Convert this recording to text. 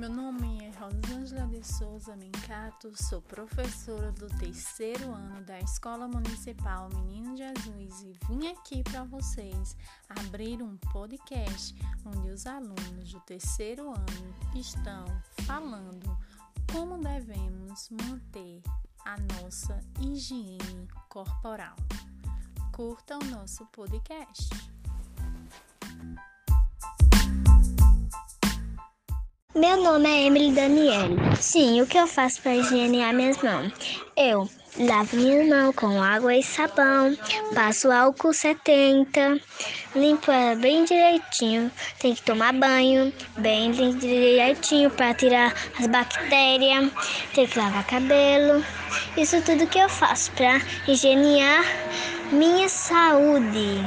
Meu nome é Rosângela de Souza Mencato, sou professora do terceiro ano da Escola Municipal Menino Jesus e vim aqui para vocês abrir um podcast onde os alunos do terceiro ano estão falando como devemos manter a nossa higiene corporal. Curta o nosso podcast. Meu nome é Emily Daniele. Sim, o que eu faço para higienizar minhas mãos? Eu lavo minhas mãos com água e sabão, passo álcool 70, limpo ela bem direitinho. Tem que tomar banho bem direitinho para tirar as bactérias. Tem que lavar cabelo. Isso tudo que eu faço para higienizar minha saúde.